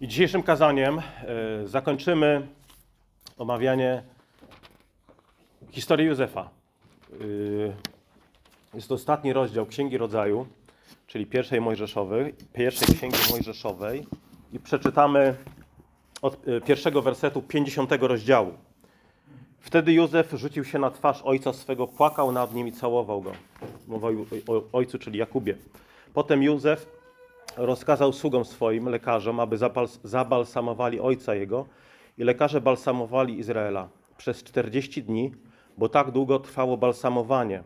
I dzisiejszym kazaniem e, zakończymy omawianie historii Józefa. E, Jest to ostatni rozdział Księgi Rodzaju, czyli pierwszej Mojżeszowej, pierwszej Księgi Mojżeszowej i przeczytamy od e, pierwszego wersetu 50 rozdziału. Wtedy Józef rzucił się na twarz ojca swego, płakał nad nim i całował go. Mowa o ojcu, czyli Jakubie. Potem Józef rozkazał sługom swoim, lekarzom, aby zabalsamowali ojca jego i lekarze balsamowali Izraela przez 40 dni, bo tak długo trwało balsamowanie.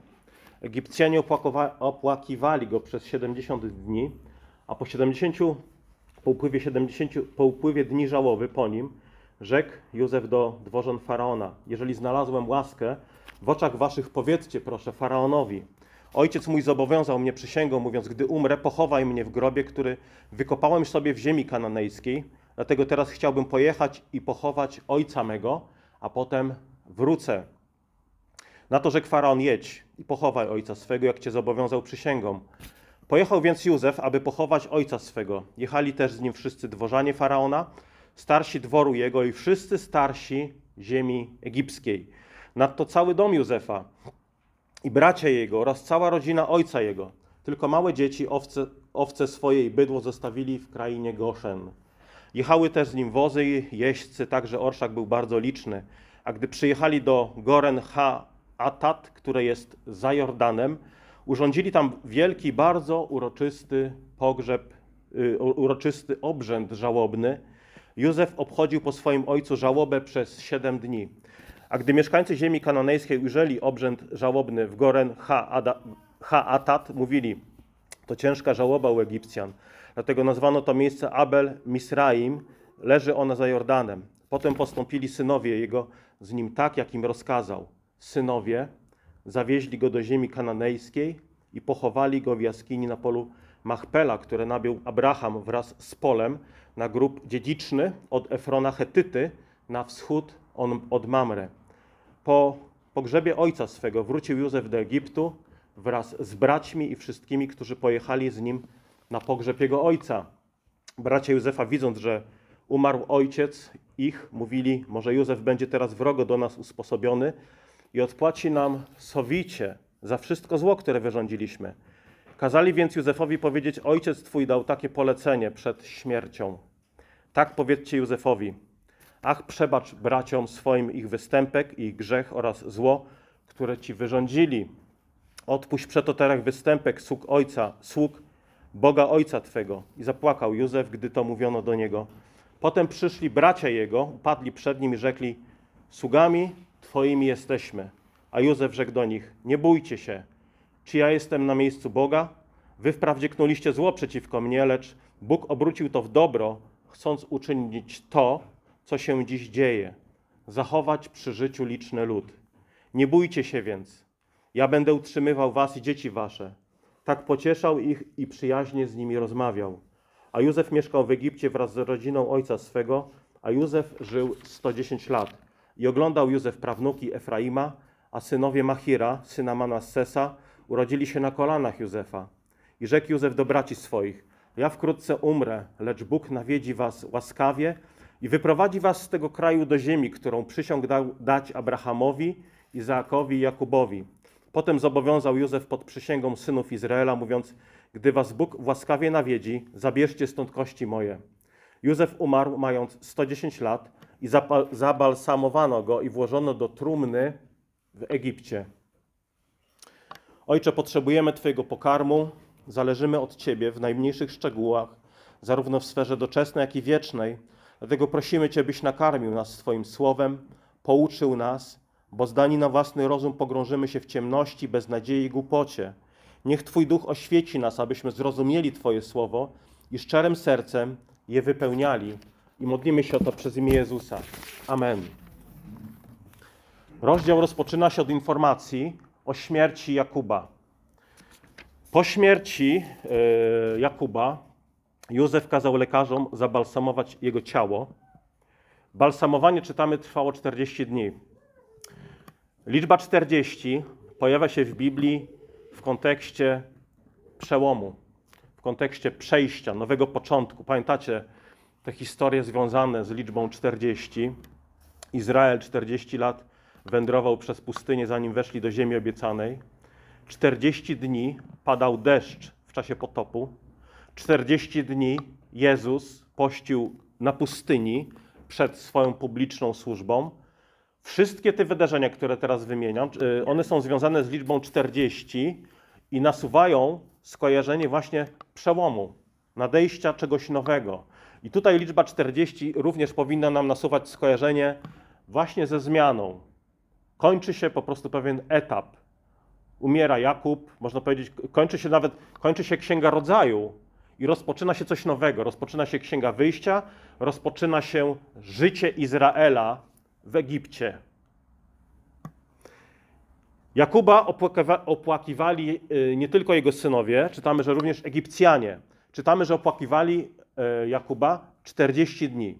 Egipcjanie opłakiwali go przez 70 dni, a po 70, po upływie 70, po upływie dni żałoby po nim, rzekł Józef do dworzan Faraona, jeżeli znalazłem łaskę w oczach waszych, powiedzcie proszę Faraonowi, Ojciec mój zobowiązał mnie przysięgą, mówiąc, gdy umrę, pochowaj mnie w grobie, który wykopałem sobie w ziemi kananejskiej. Dlatego teraz chciałbym pojechać i pochować ojca mego, a potem wrócę. Na to rzekł faraon: jedź i pochowaj ojca swego, jak cię zobowiązał przysięgą. Pojechał więc Józef, aby pochować ojca swego. Jechali też z nim wszyscy dworzanie faraona, starsi dworu jego i wszyscy starsi ziemi egipskiej. Nadto cały dom Józefa i bracia jego oraz cała rodzina ojca jego. Tylko małe dzieci, owce, owce swoje i bydło zostawili w krainie Goszen. Jechały też z nim wozy i jeźdźcy, także orszak był bardzo liczny. A gdy przyjechali do Goren Ha-Atat, które jest za Jordanem, urządzili tam wielki, bardzo uroczysty pogrzeb, y, uroczysty obrzęd żałobny. Józef obchodził po swoim ojcu żałobę przez siedem dni. A gdy mieszkańcy ziemi kananejskiej ujrzeli obrzęd żałobny w Goren Ha-Atat, mówili, to ciężka żałoba u Egipcjan. Dlatego nazwano to miejsce Abel Misraim, leży ona za Jordanem. Potem postąpili synowie jego z nim tak, jak im rozkazał. Synowie zawieźli go do ziemi kananejskiej i pochowali go w jaskini na polu Machpela, które nabył Abraham wraz z polem na grób dziedziczny od Efrona Hetyty na wschód od Mamre. Po pogrzebie ojca swego wrócił Józef do Egiptu wraz z braćmi i wszystkimi, którzy pojechali z nim na pogrzeb jego ojca. Bracia Józefa, widząc, że umarł ojciec ich, mówili: Może Józef będzie teraz wrogo do nas usposobiony i odpłaci nam sowicie za wszystko zło, które wyrządziliśmy. Kazali więc Józefowi powiedzieć: Ojciec twój dał takie polecenie przed śmiercią. Tak powiedzcie Józefowi: Ach, przebacz braciom swoim ich występek i ich grzech oraz zło, które ci wyrządzili. Odpuść przeto teraz występek sług ojca, sług Boga ojca twego. I zapłakał Józef, gdy to mówiono do niego. Potem przyszli bracia jego, upadli przed nim i rzekli: Sługami twoimi jesteśmy. A Józef rzekł do nich: Nie bójcie się, czy ja jestem na miejscu Boga? Wy wprawdzie knuliście zło przeciwko mnie, lecz Bóg obrócił to w dobro, chcąc uczynić to, co się dziś dzieje, zachować przy życiu liczny lud. Nie bójcie się więc, ja będę utrzymywał was i dzieci wasze. Tak pocieszał ich i przyjaźnie z nimi rozmawiał. A Józef mieszkał w Egipcie wraz z rodziną ojca swego, a Józef żył 110 lat. I oglądał Józef prawnuki Efraima, a synowie Machira, syna Manassesa, urodzili się na kolanach Józefa. I rzekł Józef do braci swoich, ja wkrótce umrę, lecz Bóg nawiedzi was łaskawie i wyprowadzi was z tego kraju do ziemi, którą przysiągł dać Abrahamowi, Izaakowi i Jakubowi. Potem zobowiązał Józef pod przysięgą synów Izraela, mówiąc, gdy was Bóg łaskawie nawiedzi, zabierzcie stąd kości moje. Józef umarł mając 110 lat i zabalsamowano go i włożono do trumny w Egipcie. Ojcze, potrzebujemy Twojego pokarmu, zależymy od Ciebie w najmniejszych szczegółach, zarówno w sferze doczesnej, jak i wiecznej. Dlatego prosimy Cię, byś nakarmił nas swoim słowem, pouczył nas, bo zdani na własny rozum pogrążymy się w ciemności, beznadziei i głupocie. Niech Twój duch oświeci nas, abyśmy zrozumieli Twoje słowo i szczerym sercem je wypełniali. I modlimy się o to przez imię Jezusa. Amen. Rozdział rozpoczyna się od informacji o śmierci Jakuba. Po śmierci e, Jakuba Józef kazał lekarzom zabalsamować jego ciało. Balsamowanie, czytamy, trwało 40 dni. Liczba 40 pojawia się w Biblii w kontekście przełomu, w kontekście przejścia, nowego początku. Pamiętacie, te historie związane z liczbą 40. Izrael 40 lat wędrował przez pustynię, zanim weszli do ziemi obiecanej. 40 dni padał deszcz w czasie potopu. 40 dni Jezus pościł na pustyni przed swoją publiczną służbą. Wszystkie te wydarzenia, które teraz wymieniam, y, one są związane z liczbą 40 i nasuwają skojarzenie właśnie przełomu, nadejścia czegoś nowego. I tutaj liczba 40 również powinna nam nasuwać skojarzenie właśnie ze zmianą. Kończy się po prostu pewien etap. Umiera Jakub, można powiedzieć, kończy się nawet, kończy się Księga Rodzaju i rozpoczyna się coś nowego. Rozpoczyna się Księga Wyjścia, rozpoczyna się życie Izraela w Egipcie. Jakuba opłakiwa, opłakiwali y, nie tylko jego synowie, czytamy, że również Egipcjanie. Czytamy, że opłakiwali y, Jakuba 40 dni.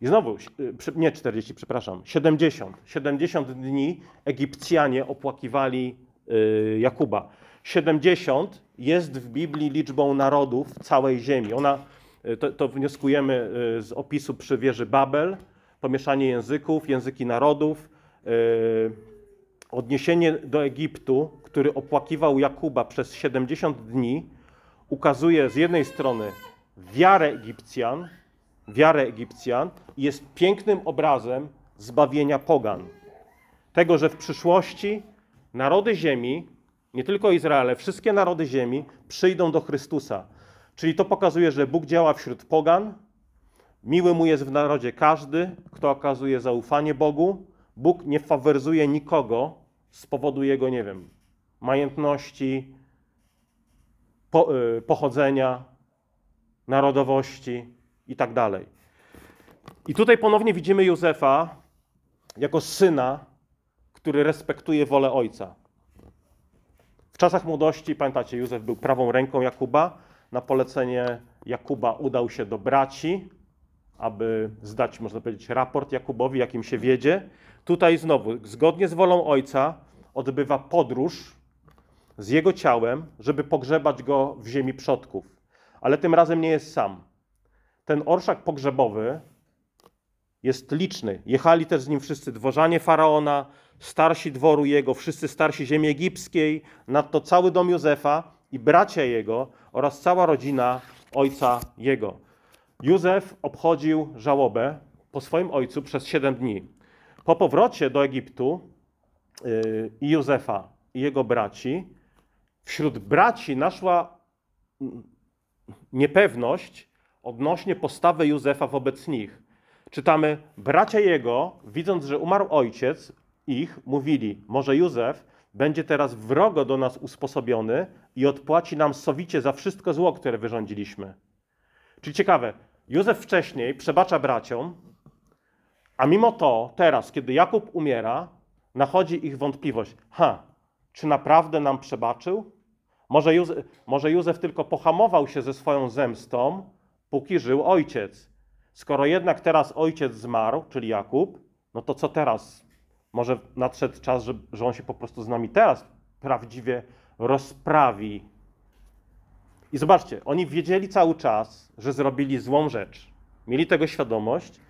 I znowu, y, nie 40, przepraszam, 70. 70 dni Egipcjanie opłakiwali Jakuba. 70 jest w Biblii liczbą narodów całej ziemi. Ona, to, to wnioskujemy z opisu przy wieży Babel, pomieszanie języków, języki narodów, odniesienie do Egiptu, który opłakiwał Jakuba przez 70 dni, ukazuje z jednej strony wiarę Egipcjan, wiarę Egipcjan i jest pięknym obrazem zbawienia pogan. Tego, że w przyszłości narody ziemi, nie tylko Izraele, wszystkie narody ziemi przyjdą do Chrystusa. Czyli to pokazuje, że Bóg działa wśród pogan. Miły mu jest w narodzie każdy, kto okazuje zaufanie Bogu. Bóg nie faworyzuje nikogo, z powodu jego, nie wiem, majętności, po, y, pochodzenia, narodowości i tak dalej. I tutaj ponownie widzimy Józefa jako syna, który respektuje wolę ojca. Czasach młodości, pamiętacie, Józef był prawą ręką Jakuba. Na polecenie Jakuba udał się do braci, aby zdać, można powiedzieć, raport Jakubowi, jakim się wiedzie. Tutaj znowu, zgodnie z wolą ojca, odbywa podróż z jego ciałem, żeby pogrzebać go w ziemi przodków. Ale tym razem nie jest sam. Ten orszak pogrzebowy jest liczny. Jechali też z nim wszyscy dworzanie faraona, starsi dworu jego, wszyscy starsi ziemi egipskiej, nadto cały dom Józefa i bracia jego oraz cała rodzina ojca jego. Józef obchodził żałobę po swoim ojcu przez siedem dni. Po powrocie do Egiptu y, i Józefa i jego braci, wśród braci naszła mm, niepewność odnośnie postawy Józefa wobec nich. Czytamy, bracia jego, widząc, że umarł ojciec ich, mówili, może Józef będzie teraz wrogo do nas usposobiony i odpłaci nam sowicie za wszystko zło, które wyrządziliśmy. Czyli ciekawe, Józef wcześniej przebacza braciom, a mimo to teraz, kiedy Jakub umiera, nachodzi ich wątpliwość. Ha, czy naprawdę nam przebaczył? Może Józef, może Józef tylko pohamował się ze swoją zemstą, póki żył ojciec. Skoro jednak teraz ojciec zmarł, czyli Jakub, no to co teraz? Może nadszedł czas, że, że on się po prostu z nami teraz prawdziwie rozprawi. I zobaczcie, oni wiedzieli cały czas, że zrobili złą rzecz. Mieli tego świadomość,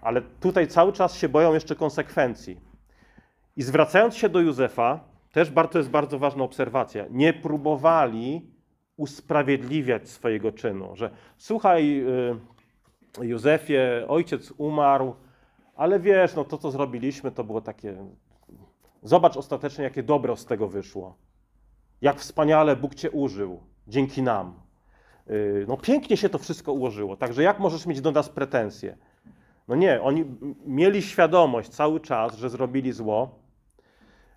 ale tutaj cały czas się boją jeszcze konsekwencji. I zwracając się do Józefa, też to jest bardzo ważna obserwacja, nie próbowali usprawiedliwiać swojego czynu, że słuchaj, y, Józefie, ojciec umarł, ale wiesz, no to co zrobiliśmy, to było takie. Zobacz ostatecznie, jakie dobro z tego wyszło. Jak wspaniale Bóg cię użył dzięki nam. Y, no pięknie się to wszystko ułożyło, także jak możesz mieć do nas pretensje? No nie, oni mieli świadomość cały czas, że zrobili zło.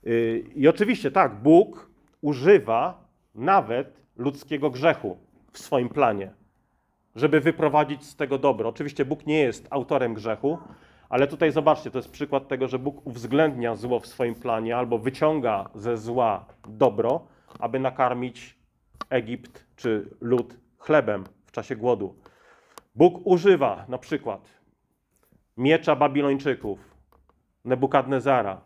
Y, I oczywiście tak, Bóg używa nawet ludzkiego grzechu w swoim planie, żeby wyprowadzić z tego dobro. Oczywiście Bóg nie jest autorem grzechu, ale tutaj zobaczcie, to jest przykład tego, że Bóg uwzględnia zło w swoim planie albo wyciąga ze zła dobro, aby nakarmić Egipt czy lud chlebem w czasie głodu. Bóg używa na przykład miecza Babilończyków, Nebukadnezara.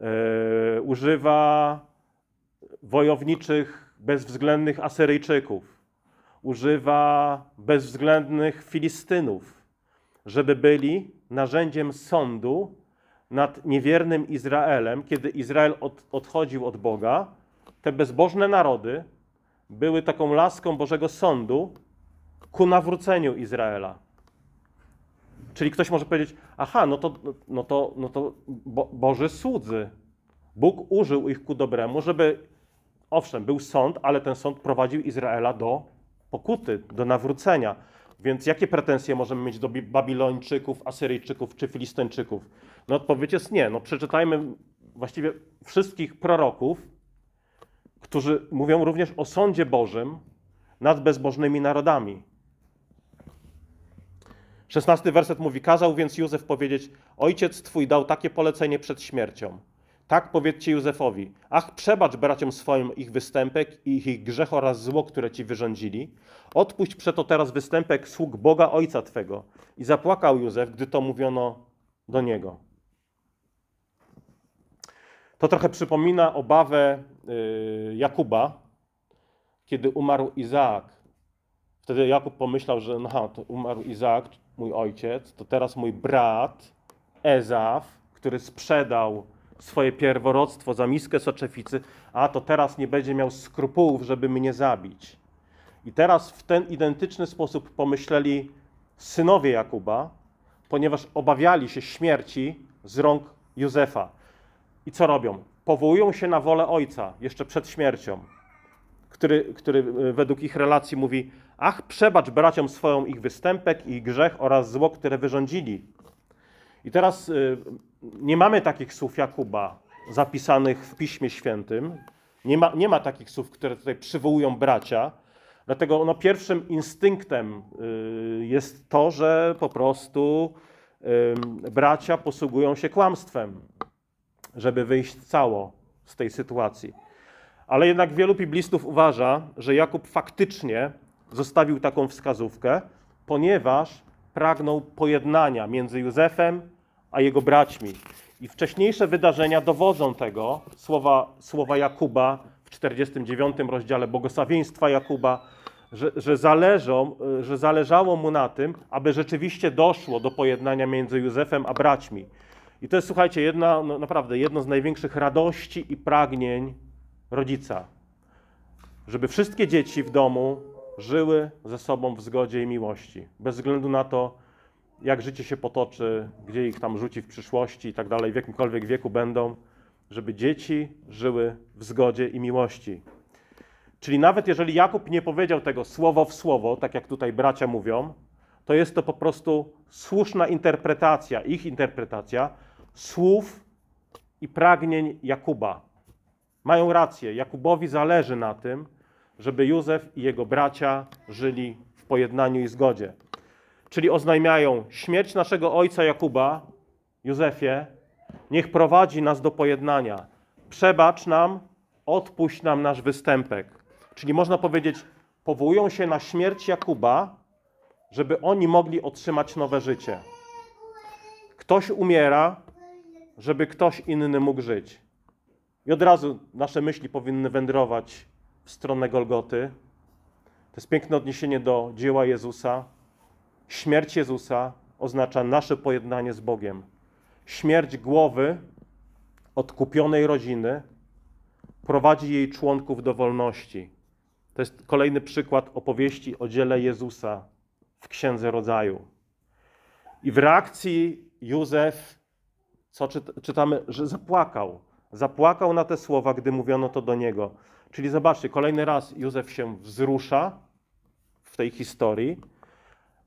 Yy, używa wojowniczych, bezwzględnych Asyryjczyków. używa bezwzględnych Filistynów, żeby byli narzędziem sądu nad niewiernym Izraelem, kiedy Izrael od, odchodził od Boga. Te bezbożne narody były taką laską Bożego Sądu ku nawróceniu Izraela. Czyli ktoś może powiedzieć, aha, no to, no to, no to Bo, Boży słudzy. Bóg użył ich ku dobremu, żeby, owszem, był sąd, ale ten sąd prowadził Izraela do pokuty, do nawrócenia. Więc jakie pretensje możemy mieć do Bi- Babilończyków, Asyryjczyków czy Filistyńczyków? No odpowiedź jest nie. No przeczytajmy właściwie wszystkich proroków, którzy mówią również o sądzie Bożym nad bezbożnymi narodami. Szesnasty werset mówi: Kazał więc Józef powiedzieć: Ojciec twój dał takie polecenie przed śmiercią. Tak powiedzcie Józefowi: Ach, przebacz braciom swoim ich występek i ich grzech oraz zło, które ci wyrządzili. Odpuść przeto teraz występek sług Boga Ojca twego. I zapłakał Józef, gdy to mówiono do niego. To trochę przypomina obawę y, Jakuba, kiedy umarł Izaak. Wtedy Jakub pomyślał, że no, to umarł Izaak, mój ojciec, to teraz mój brat Ezaf, który sprzedał swoje pierworodstwo za miskę soczewicy, a to teraz nie będzie miał skrupułów, żeby mnie zabić. I teraz w ten identyczny sposób pomyśleli synowie Jakuba, ponieważ obawiali się śmierci z rąk Józefa. I co robią? Powołują się na wolę ojca jeszcze przed śmiercią, który, który e, według ich relacji mówi: Ach, przebacz braciom swoją ich występek, ich grzech oraz zło, które wyrządzili. I teraz y, nie mamy takich słów Jakuba zapisanych w Piśmie Świętym. Nie ma, nie ma takich słów, które tutaj przywołują bracia. Dlatego no, pierwszym instynktem y, jest to, że po prostu y, bracia posługują się kłamstwem, żeby wyjść cało z tej sytuacji. Ale jednak wielu biblistów uważa, że Jakub faktycznie zostawił taką wskazówkę, ponieważ pragnął pojednania między Józefem a jego braćmi. I wcześniejsze wydarzenia dowodzą tego, słowa, słowa Jakuba w 49 rozdziale błogosławieństwa Jakuba, że, że, zależą, że zależało mu na tym, aby rzeczywiście doszło do pojednania między Józefem a braćmi. I to jest, słuchajcie, jedna, no naprawdę jedno z największych radości i pragnień rodzica. Żeby wszystkie dzieci w domu żyły ze sobą w zgodzie i miłości. Bez względu na to, jak życie się potoczy, gdzie ich tam rzuci w przyszłości i tak dalej, w jakimkolwiek wieku będą, żeby dzieci żyły w zgodzie i miłości. Czyli nawet jeżeli Jakub nie powiedział tego słowo w słowo, tak jak tutaj bracia mówią, to jest to po prostu słuszna interpretacja, ich interpretacja słów i pragnień Jakuba. Mają rację. Jakubowi zależy na tym, żeby Józef i jego bracia żyli w pojednaniu i zgodzie. Czyli oznajmiają śmierć naszego ojca Jakuba, Józefie, niech prowadzi nas do pojednania. Przebacz nam, odpuść nam nasz występek. Czyli można powiedzieć, powołują się na śmierć Jakuba, żeby oni mogli otrzymać nowe życie. Ktoś umiera, żeby ktoś inny mógł żyć. I od razu nasze myśli powinny wędrować w stronę Golgoty. To jest piękne odniesienie do dzieła Jezusa. Śmierć Jezusa oznacza nasze pojednanie z Bogiem. Śmierć głowy odkupionej rodziny prowadzi jej członków do wolności. To jest kolejny przykład opowieści o dziele Jezusa w Księdze Rodzaju. I w reakcji Józef, co czytamy, że zapłakał. Zapłakał na te słowa, gdy mówiono to do niego. Czyli zobaczcie, kolejny raz Józef się wzrusza w tej historii.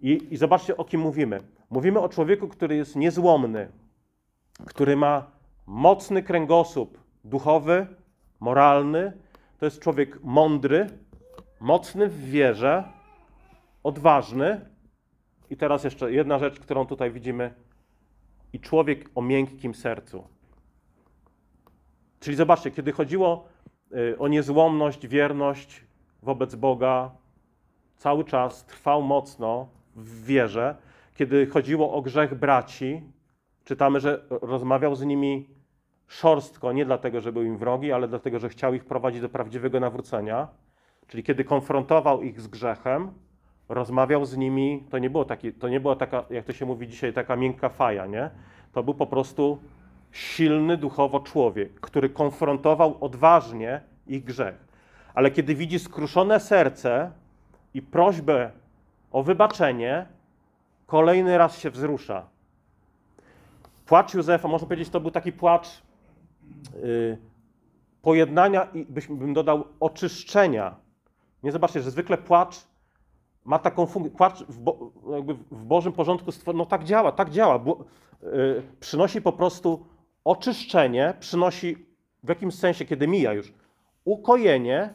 I, I zobaczcie, o kim mówimy. Mówimy o człowieku, który jest niezłomny, który ma mocny kręgosłup duchowy, moralny. To jest człowiek mądry, mocny w wierze, odważny. I teraz jeszcze jedna rzecz, którą tutaj widzimy. I człowiek o miękkim sercu. Czyli zobaczcie, kiedy chodziło y, o niezłomność, wierność wobec Boga, cały czas trwał mocno w wierze. Kiedy chodziło o grzech braci, czytamy, że rozmawiał z nimi szorstko, nie dlatego, że był im wrogi, ale dlatego, że chciał ich prowadzić do prawdziwego nawrócenia. Czyli kiedy konfrontował ich z grzechem, rozmawiał z nimi, to nie było, taki, to nie była taka, jak to się mówi dzisiaj, taka miękka faja, nie? To był po prostu silny duchowo człowiek, który konfrontował odważnie ich grzech. Ale kiedy widzi skruszone serce i prośbę o wybaczenie, kolejny raz się wzrusza. Płacz Józefa, można powiedzieć, to był taki płacz yy, pojednania i byśmy, bym dodał oczyszczenia. Nie zobaczcie, że zwykle płacz ma taką funkcję, płacz w, bo, w Bożym porządku, no tak działa, tak działa. Bo, yy, przynosi po prostu oczyszczenie, przynosi w jakimś sensie, kiedy mija już, ukojenie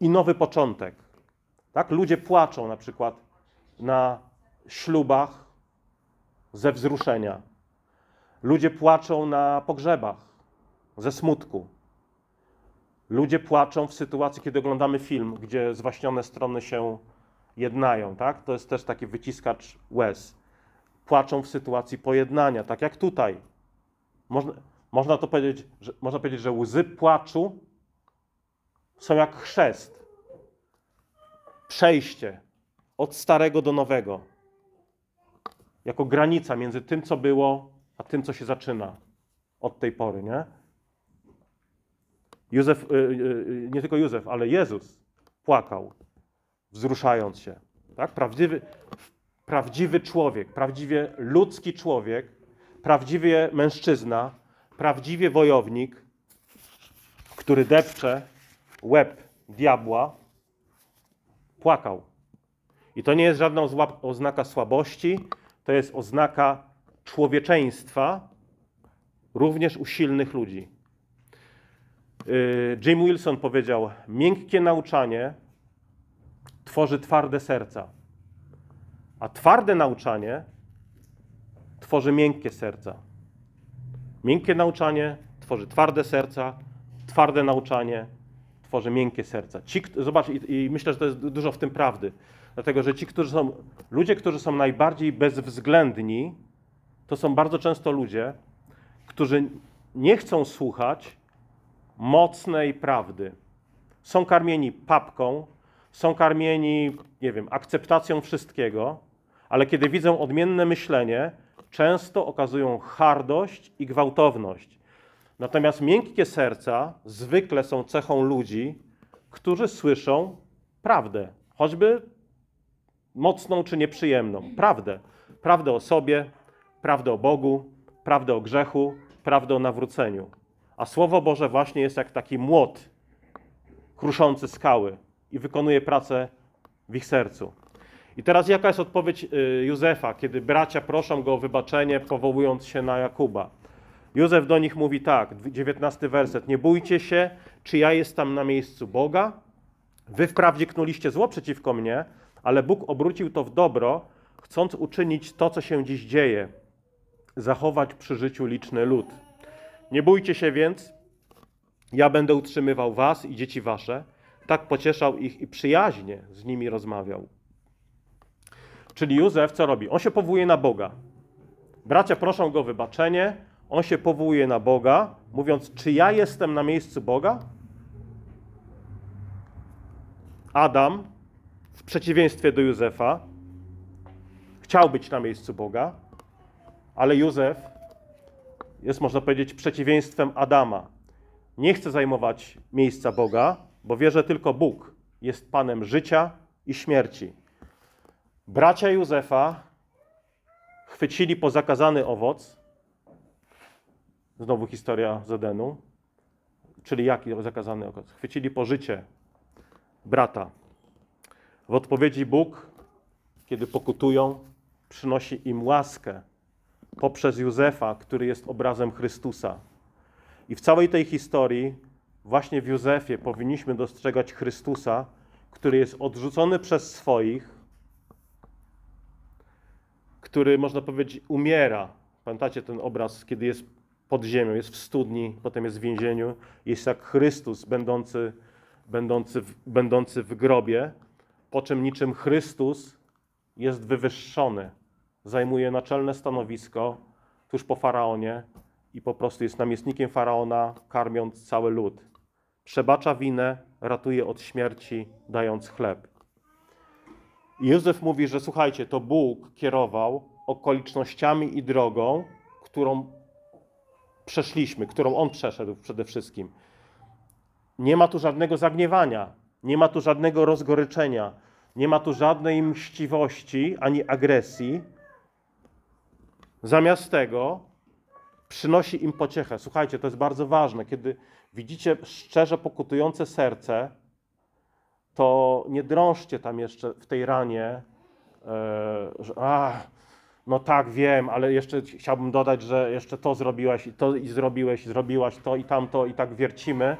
i nowy początek. Tak? Ludzie płaczą na przykład na ślubach ze wzruszenia. Ludzie płaczą na pogrzebach ze smutku. Ludzie płaczą w sytuacji, kiedy oglądamy film, gdzie zwaśnione strony się jednają. Tak? To jest też taki wyciskacz łez. Płaczą w sytuacji pojednania, tak jak tutaj. Można, można to powiedzieć, że, można powiedzieć, że łzy płaczu są jak chrzest. Przejście od starego do nowego. Jako granica między tym, co było, a tym, co się zaczyna od tej pory, nie? Józef, y, y, nie tylko Józef, ale Jezus płakał, wzruszając się. Tak? Prawdziwy, prawdziwy człowiek, prawdziwie ludzki człowiek, prawdziwie mężczyzna, prawdziwie wojownik, który depcze łeb diabła, płakał. I to nie jest żadna oznaka słabości, to jest oznaka człowieczeństwa, również u silnych ludzi. Yy, Jim Wilson powiedział: Miękkie nauczanie tworzy twarde serca, a twarde nauczanie tworzy miękkie serca. Miękkie nauczanie tworzy twarde serca, twarde nauczanie tworzy miękkie serca. Ci, zobacz, i, i myślę, że to jest du- dużo w tym prawdy. Dlatego, że ci, którzy są, ludzie, którzy są najbardziej bezwzględni, to są bardzo często ludzie, którzy nie chcą słuchać mocnej prawdy. Są karmieni papką, są karmieni, nie wiem, akceptacją wszystkiego, ale kiedy widzą odmienne myślenie, często okazują hardość i gwałtowność. Natomiast miękkie serca zwykle są cechą ludzi, którzy słyszą prawdę, choćby mocną czy nieprzyjemną. Prawdę. Prawdę o sobie, prawdę o Bogu, prawdę o grzechu, prawdę o nawróceniu. A Słowo Boże właśnie jest jak taki młot kruszący skały i wykonuje pracę w ich sercu. I teraz jaka jest odpowiedź y, Józefa, kiedy bracia proszą go o wybaczenie, powołując się na Jakuba? Józef do nich mówi tak, 19 werset. Nie bójcie się, czy ja jestem na miejscu Boga? Wy wprawdzie knuliście zło przeciwko mnie, ale Bóg obrócił to w dobro, chcąc uczynić to, co się dziś dzieje, zachować przy życiu liczny lud. Nie bójcie się więc, ja będę utrzymywał was i dzieci wasze. Tak pocieszał ich i przyjaźnie z nimi rozmawiał. Czyli Józef co robi? On się powołuje na Boga. Bracia proszą go o wybaczenie, on się powołuje na Boga, mówiąc, czy ja jestem na miejscu Boga? Adam, w przeciwieństwie do Józefa, chciał być na miejscu Boga, ale Józef jest, można powiedzieć, przeciwieństwem Adama. Nie chce zajmować miejsca Boga, bo wie, że tylko Bóg jest Panem życia i śmierci. Bracia Józefa chwycili po zakazany owoc, znowu historia z Edenu, czyli jaki zakazany owoc? Chwycili po życie brata. W odpowiedzi Bóg, kiedy pokutują, przynosi im łaskę poprzez Józefa, który jest obrazem Chrystusa. I w całej tej historii, właśnie w Józefie, powinniśmy dostrzegać Chrystusa, który jest odrzucony przez swoich, który, można powiedzieć, umiera. Pamiętacie ten obraz, kiedy jest pod ziemią, jest w studni, potem jest w więzieniu. Jest jak Chrystus, będący, będący, w, będący w grobie, po czym niczym Chrystus jest wywyższony. Zajmuje naczelne stanowisko tuż po faraonie i po prostu jest namiestnikiem faraona, karmiąc cały lud. przebacza winę, ratuje od śmierci, dając chleb. Józef mówi, że słuchajcie, to Bóg kierował okolicznościami i drogą, którą przeszliśmy, którą on przeszedł przede wszystkim. Nie ma tu żadnego zagniewania, nie ma tu żadnego rozgoryczenia, nie ma tu żadnej mściwości ani agresji. Zamiast tego przynosi im pociechę. Słuchajcie, to jest bardzo ważne. Kiedy widzicie szczerze pokutujące serce, to nie drążcie tam jeszcze w tej ranie, e, że a, no tak, wiem, ale jeszcze chciałbym dodać, że jeszcze to zrobiłaś i to i zrobiłeś, i zrobiłaś to i tamto i tak wiercimy.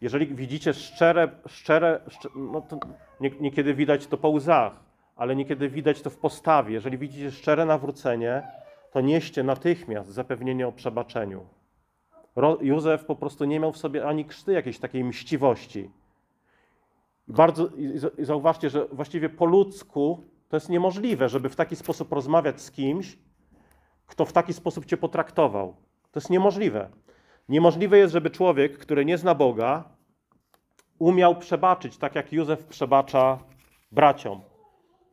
Jeżeli widzicie szczere, szczere, szczere no to nie, niekiedy widać to po łzach, ale niekiedy widać to w postawie. Jeżeli widzicie szczere nawrócenie, to nieście natychmiast zapewnienie o przebaczeniu. Ro, Józef po prostu nie miał w sobie ani krzty jakiejś takiej mściwości. Bardzo, i, i zauważcie, że właściwie po ludzku to jest niemożliwe, żeby w taki sposób rozmawiać z kimś, kto w taki sposób cię potraktował. To jest niemożliwe. Niemożliwe jest, żeby człowiek, który nie zna Boga, umiał przebaczyć, tak jak Józef przebacza braciom.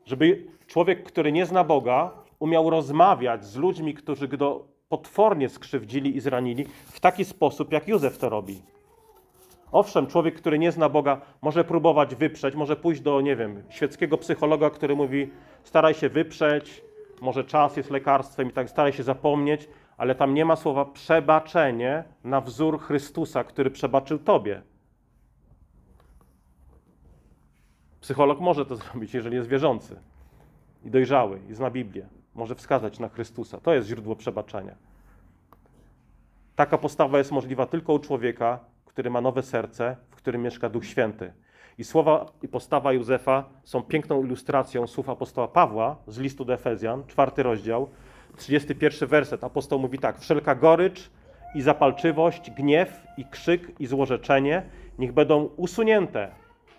Żeby człowiek, który nie zna Boga, umiał rozmawiać z ludźmi, którzy go potwornie skrzywdzili i zranili, w taki sposób, jak Józef to robi. Owszem, człowiek, który nie zna Boga, może próbować wyprzeć, może pójść do, nie wiem, świeckiego psychologa, który mówi: staraj się wyprzeć, może czas jest lekarstwem i tak, staraj się zapomnieć, ale tam nie ma słowa przebaczenie na wzór Chrystusa, który przebaczył tobie. Psycholog może to zrobić, jeżeli jest wierzący i dojrzały i zna Biblię. Może wskazać na Chrystusa. To jest źródło przebaczenia. Taka postawa jest możliwa tylko u człowieka, który ma nowe serce, w którym mieszka Duch Święty. I słowa i postawa Józefa są piękną ilustracją słów apostoła Pawła z listu do Efezjan, czwarty rozdział, 31 werset. Apostoł mówi tak: Wszelka gorycz i zapalczywość, gniew i krzyk i złorzeczenie niech będą usunięte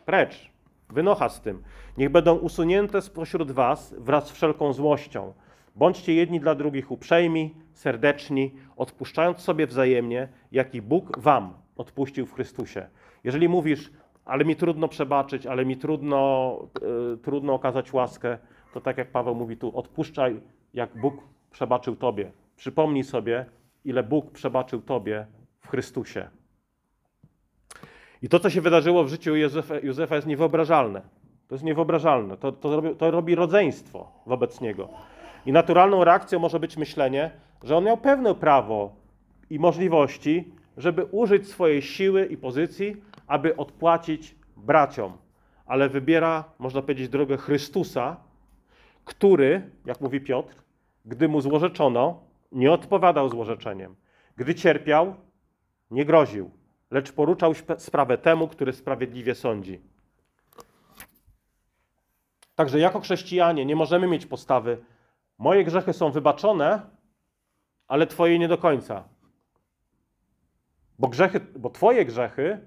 precz, wynocha z tym. Niech będą usunięte spośród was wraz z wszelką złością. Bądźcie jedni dla drugich uprzejmi, serdeczni, odpuszczając sobie wzajemnie, jak i Bóg wam odpuścił w Chrystusie. Jeżeli mówisz, ale mi trudno przebaczyć, ale mi trudno, y, trudno okazać łaskę, to tak jak Paweł mówi tu, odpuszczaj, jak Bóg przebaczył Tobie. Przypomnij sobie, ile Bóg przebaczył Tobie w Chrystusie. I to, co się wydarzyło w życiu Józefa, Józefa jest niewyobrażalne. To jest niewyobrażalne. To, to, robi, to robi rodzeństwo wobec niego. I naturalną reakcją może być myślenie, że on miał pewne prawo i możliwości, żeby użyć swojej siły i pozycji, aby odpłacić braciom. Ale wybiera, można powiedzieć, drogę Chrystusa, który, jak mówi Piotr, gdy mu złorzeczono, nie odpowiadał złorzeczeniem. Gdy cierpiał, nie groził, lecz poruczał sprawę temu, który sprawiedliwie sądzi. Także jako chrześcijanie nie możemy mieć postawy moje grzechy są wybaczone, ale twoje nie do końca. Bo, grzechy, bo twoje grzechy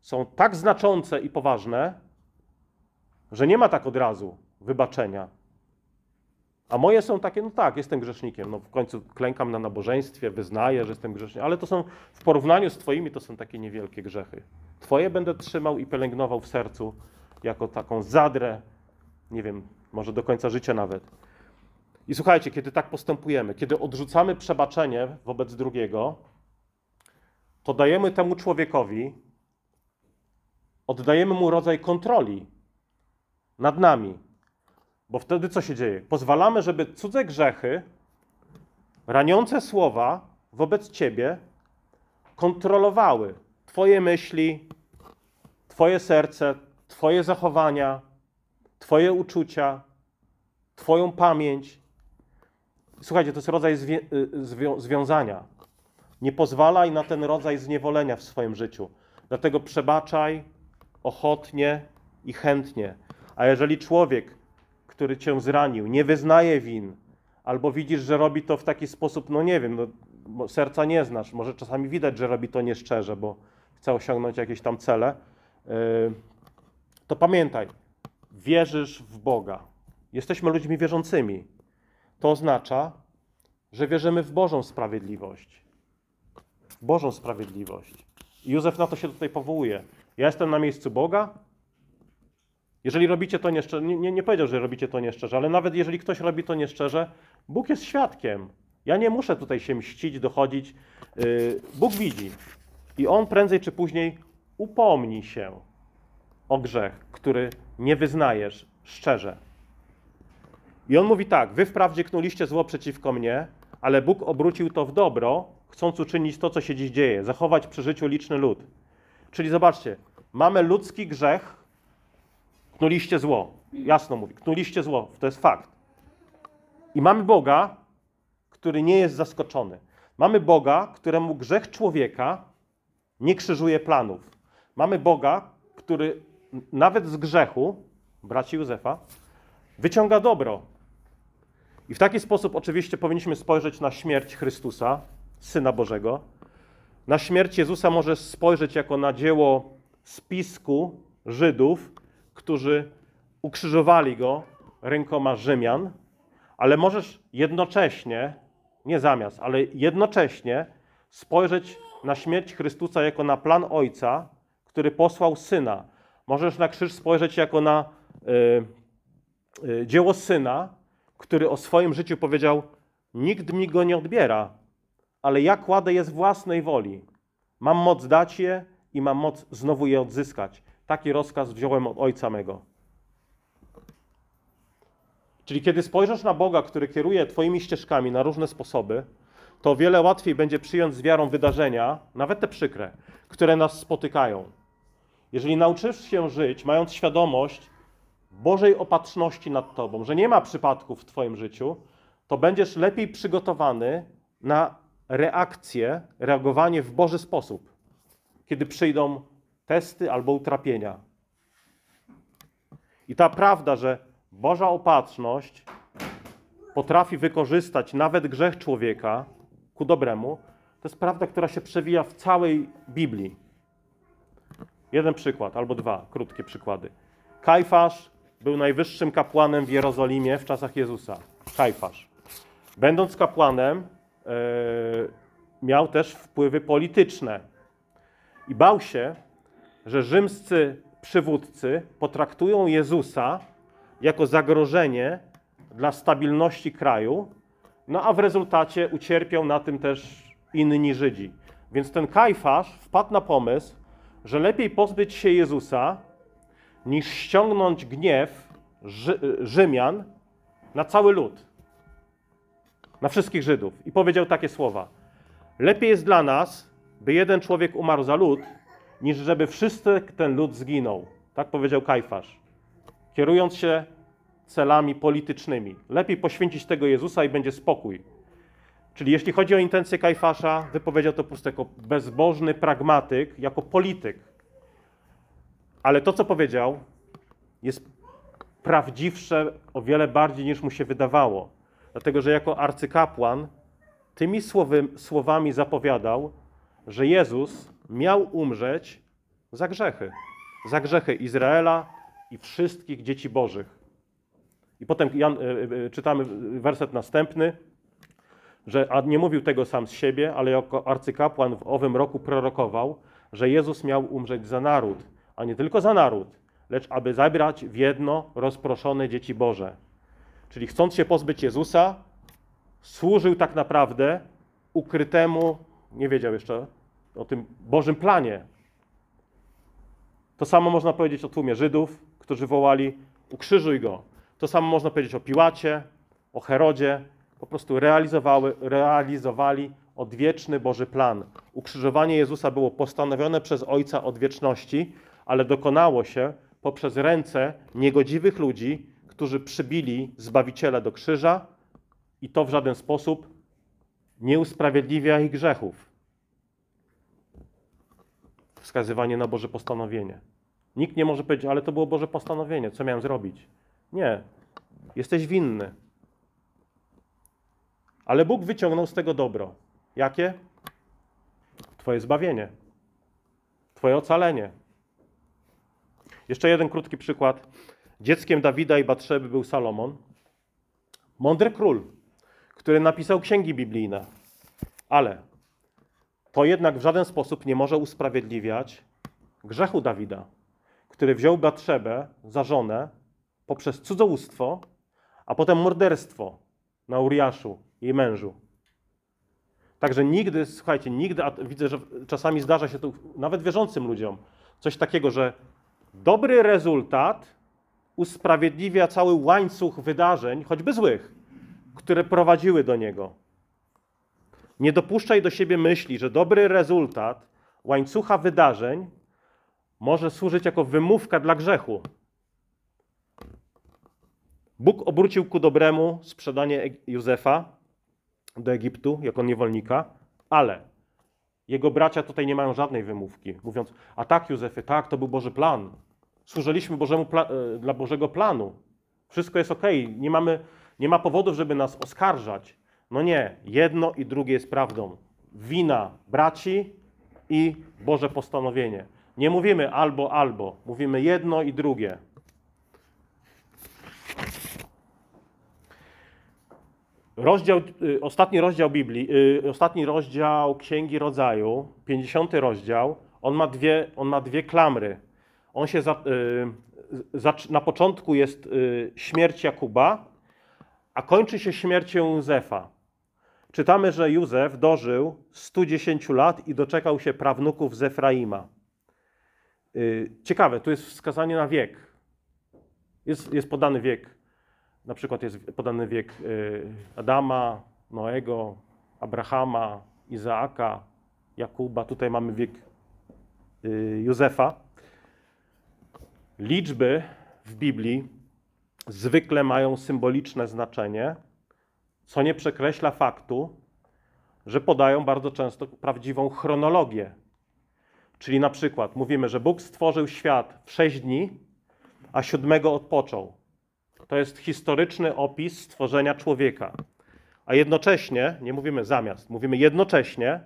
są tak znaczące i poważne, że nie ma tak od razu wybaczenia. A moje są takie, no tak, jestem grzesznikiem. No w końcu klękam na nabożeństwie, wyznaję, że jestem grzesznikiem, ale to są w porównaniu z Twoimi to są takie niewielkie grzechy. Twoje będę trzymał i pielęgnował w sercu jako taką zadrę, nie wiem, może do końca życia nawet. I słuchajcie, kiedy tak postępujemy, kiedy odrzucamy przebaczenie wobec drugiego, to dajemy temu człowiekowi, oddajemy mu rodzaj kontroli nad nami. Bo wtedy co się dzieje? Pozwalamy, żeby cudze grzechy, raniące słowa wobec ciebie kontrolowały Twoje myśli, Twoje serce, Twoje zachowania, Twoje uczucia, Twoją pamięć. Słuchajcie, to jest rodzaj zwię zwią związania. Nie pozwalaj na ten rodzaj zniewolenia w swoim życiu. Dlatego przebaczaj ochotnie i chętnie. A jeżeli człowiek który cię zranił, nie wyznaje win, albo widzisz, że robi to w taki sposób, no nie wiem, no, serca nie znasz, może czasami widać, że robi to nieszczerze, bo chce osiągnąć jakieś tam cele, yy, to pamiętaj, wierzysz w Boga. Jesteśmy ludźmi wierzącymi. To oznacza, że wierzymy w Bożą sprawiedliwość. Bożą sprawiedliwość. I Józef na to się tutaj powołuje. Ja jestem na miejscu Boga. Jeżeli robicie to nieszczerze, nie, nie, powiedział, że robicie to nieszczerze, ale nawet jeżeli ktoś robi to nieszczerze, Bóg jest świadkiem. Ja nie muszę tutaj się mścić, dochodzić. Yy, Bóg widzi. I On prędzej czy później upomni się o grzech, który nie wyznajesz szczerze. I on mówi tak: Wy wprawdzie knuliście zło przeciwko mnie, ale Bóg obrócił to w dobro, chcąc uczynić to, co się dziś dzieje, zachować przy życiu liczny lud. Czyli zobaczcie, mamy ludzki grzech, knuliście zło. Jasno mówi, knuliście zło, to jest fakt. I mamy Boga, który nie jest zaskoczony. Mamy Boga, któremu grzech człowieka nie krzyżuje planów. Mamy Boga, który nawet z grzechu, braci Józefa, wyciąga dobro. I w taki sposób oczywiście powinniśmy spojrzeć na śmierć Chrystusa, Syna Bożego. Na śmierć Jezusa możesz spojrzeć jako na dzieło spisku Żydów, którzy ukrzyżowali go rękoma Rzymian, ale możesz jednocześnie, nie zamiast, ale jednocześnie spojrzeć na śmierć Chrystusa jako na plan Ojca, który posłał Syna. Możesz na krzyż spojrzeć jako na y, y, dzieło Syna, który o swoim życiu powiedział: Nikt mi go nie odbiera, ale ja kładę je z własnej woli. Mam moc dać je i mam moc znowu je odzyskać. Taki rozkaz wziąłem od Ojca mego. Czyli kiedy spojrzysz na Boga, który kieruje Twoimi ścieżkami na różne sposoby, to o wiele łatwiej będzie przyjąć z wiarą wydarzenia, nawet te przykre, które nas spotykają. Jeżeli nauczysz się żyć, mając świadomość Bożej opatrzności nad Tobą, że nie ma przypadków w Twoim życiu, to będziesz lepiej przygotowany na reakcję, reagowanie w Boży sposób, kiedy przyjdą testy albo utrapienia. I ta prawda, że Boża opatrzność potrafi wykorzystać nawet grzech człowieka ku dobremu, to jest prawda, która się przewija w całej Biblii. Jeden przykład, albo dwa krótkie przykłady. Kajfasz był najwyższym kapłanem w Jerozolimie w czasach Jezusa. Kajfasz. Będąc kapłanem, miał też wpływy polityczne. I bał się, że rzymscy przywódcy potraktują Jezusa jako zagrożenie dla stabilności kraju, no a w rezultacie ucierpiał na tym też inni Żydzi. Więc ten Kajfasz wpadł na pomysł, że lepiej pozbyć się Jezusa, niż ściągnąć gniew Rzy Rzymian na cały lud, na wszystkich Żydów. I powiedział takie słowa: Lepiej jest dla nas, by jeden człowiek umarł za lud, niż żeby wszyscy ten lud zginął. Tak powiedział Kajfasz, kierując się celami politycznymi. Lepiej poświęcić tego Jezusa i będzie spokój. Czyli jeśli chodzi o intencje Kajfasza, wypowiedział to jako bezbożny pragmatyk, jako polityk. Ale to, co powiedział, jest prawdziwsze o wiele bardziej niż mu się wydawało. Dlatego, że jako arcykapłan tymi słowy, słowami zapowiadał, że Jezus miał umrzeć za grzechy. Za grzechy Izraela i wszystkich dzieci Bożych. I potem Jan, czytamy werset następny, że a nie mówił tego sam z siebie, ale jako arcykapłan w owym roku prorokował, że Jezus miał umrzeć za naród, a nie tylko za naród, lecz aby zabrać w jedno rozproszone dzieci Boże. Czyli chcąc się pozbyć Jezusa, służył tak naprawdę ukrytemu, nie wiedział jeszcze o tym Bożym planie. To samo można powiedzieć o tłumie Żydów, którzy wołali: Ukrzyżuj go. To samo można powiedzieć o Piłacie, o Herodzie. Po prostu realizowały, realizowali odwieczny Boży plan. Ukrzyżowanie Jezusa było postanowione przez Ojca od wieczności, ale dokonało się poprzez ręce niegodziwych ludzi, którzy przybili Zbawiciela do krzyża i to w żaden sposób nie usprawiedliwia ich grzechów. Wskazywanie na Boże postanowienie. Nikt nie może powiedzieć, ale to było Boże postanowienie, co miałem zrobić? Nie. Jesteś winny. Ale Bóg wyciągnął z tego dobro. Jakie? Twoje zbawienie. Twoje ocalenie. Jeszcze jeden krótki przykład. Dzieckiem Dawida i Batrzeby był Salomon. Mądry król, który napisał księgi biblijne. Ale to jednak w żaden sposób nie może usprawiedliwiać grzechu Dawida, który wziął Batrzebę za żonę poprzez cudzołóstwo, a potem morderstwo na Uriaszu, jej mężu. Także nigdy, słuchajcie, nigdy, a widzę, że czasami zdarza się to nawet wierzącym ludziom, coś takiego, że dobry rezultat usprawiedliwia cały łańcuch wydarzeń, choćby złych, które prowadziły do niego. Nie dopuszczaj do siebie myśli, że dobry rezultat łańcucha wydarzeń może służyć jako wymówka dla grzechu. Bóg obrócił ku dobremu sprzedanie Józefa do Egiptu jako niewolnika, ale jego bracia tutaj nie mają żadnej wymówki, mówiąc: A tak, Józefie, tak, to był Boży plan. Służyliśmy Bożemu e, dla Bożego planu. Wszystko jest ok, nie, mamy, nie ma powodów, żeby nas oskarżać. No nie, jedno i drugie jest prawdą. Wina braci i Boże postanowienie. Nie mówimy albo, albo, mówimy jedno i drugie. Rozdział, y, ostatni rozdział Biblii, y, ostatni rozdział Księgi Rodzaju, 50 rozdział, on ma dwie, on ma dwie klamry. On się za, y, na początku jest śmierć Jakuba, a kończy się śmiercią Józefa. Czytamy, że Józef dożył 110 lat i doczekał się prawnuków z Efraima. Ciekawe, tu jest wskazanie na wiek. Jest, jest podany wiek na przykład jest podany wiek y, Adama, Noego, Abrahama, Izaaka, Jakuba. Tutaj mamy wiek y, Józefa. Liczby w Biblii zwykle mają symboliczne znaczenie, co nie przekreśla faktu, że podają bardzo często prawdziwą chronologię. Czyli na przykład mówimy, że Bóg stworzył świat w sześć dni, a siódmego odpoczął. To jest historyczny opis stworzenia człowieka. A jednocześnie, nie mówimy zamiast, mówimy jednocześnie,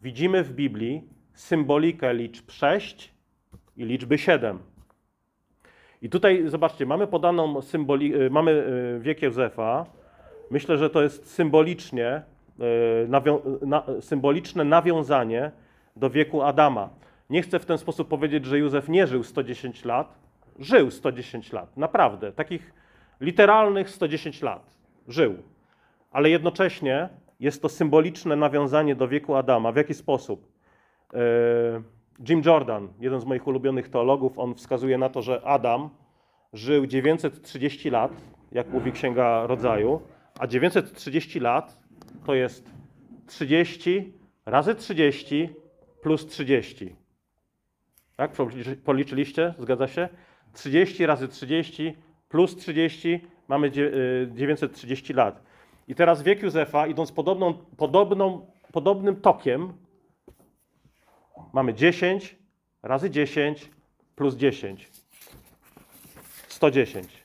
widzimy w Biblii symbolikę liczb 6 i liczby 7. I tutaj zobaczcie, mamy podaną symboli, y, mamy y, wiek Józefa. Myślę, że to jest symbolicznie, y, nawią, na, symboliczne nawiązanie do wieku Adama. Nie chcę w ten sposób powiedzieć, że Józef nie żył 110 lat. Żył 110 lat, naprawdę. Takich literalnych 110 lat żył. Ale jednocześnie jest to symboliczne nawiązanie do wieku Adama. W jaki sposób? E, Jim Jordan, jeden z moich ulubionych teologów, on wskazuje na to, że Adam żył 930 lat, jak mówi Księga Rodzaju, a 930 lat to jest 30 razy 30 plus 30. Tak? Policzyliście? Zgadza się? 30 razy 30 plus 30 mamy 930 y, lat. I teraz wiek Józefa, idąc podobną, podobną, podobnym tokiem, mamy 10 razy 10 plus 10. 110.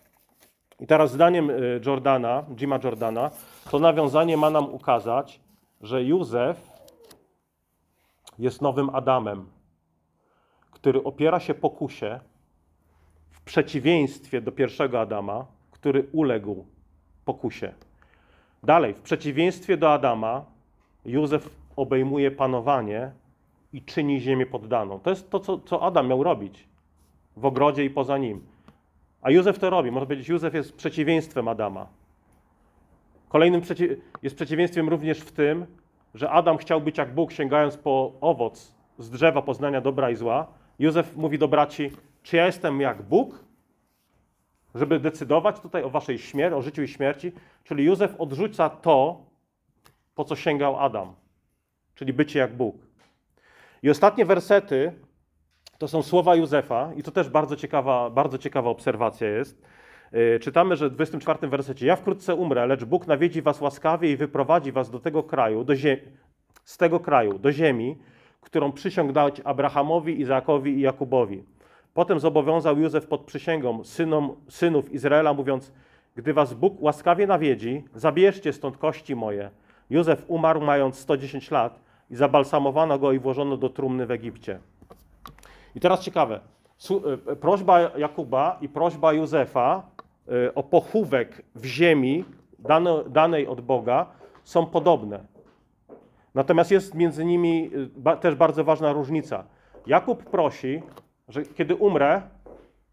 I teraz zdaniem y, Jordana, Jima Jordana, to nawiązanie ma nam ukazać, że Józef jest nowym Adamem, który opiera się pokusie, przeciwieństwie do pierwszego Adama, który uległ pokusie. Dalej, w przeciwieństwie do Adama, Józef obejmuje panowanie i czyni ziemię poddaną. To jest to, co, co Adam miał robić w ogrodzie i poza nim. A Józef to robi. Można powiedzieć, Józef jest przeciwieństwem Adama. Kolejnym przeciw jest przeciwieństwem również w tym, że Adam chciał być jak Bóg, sięgając po owoc z drzewa poznania dobra i zła. Józef mówi do braci: czy ja jestem jak Bóg, żeby decydować tutaj o waszej śmierci, o życiu i śmierci? Czyli Józef odrzuca to, po co sięgał Adam, czyli bycie jak Bóg. I ostatnie wersety to są słowa Józefa, i to też bardzo ciekawa, bardzo ciekawa obserwacja jest. Yy, czytamy, że w 24 wersecie: Ja wkrótce umrę, lecz Bóg nawiedzi was łaskawie i wyprowadzi was do tego kraju, do z tego kraju, do ziemi, którą przysiągł dać Abrahamowi, Izaakowi i Jakubowi Potem zobowiązał Józef pod przysięgą synom, synów Izraela, mówiąc: Gdy was Bóg łaskawie nawiedzi, zabierzcie stąd kości moje. Józef umarł mając 110 lat i zabalsamowano go i włożono do trumny w Egipcie. I teraz ciekawe. E, prośba Jakuba i prośba Józefa e, o pochówek w ziemi danej od Boga są podobne. Natomiast jest między nimi też bardzo ważna różnica. Jakub prosi, że kiedy umrę,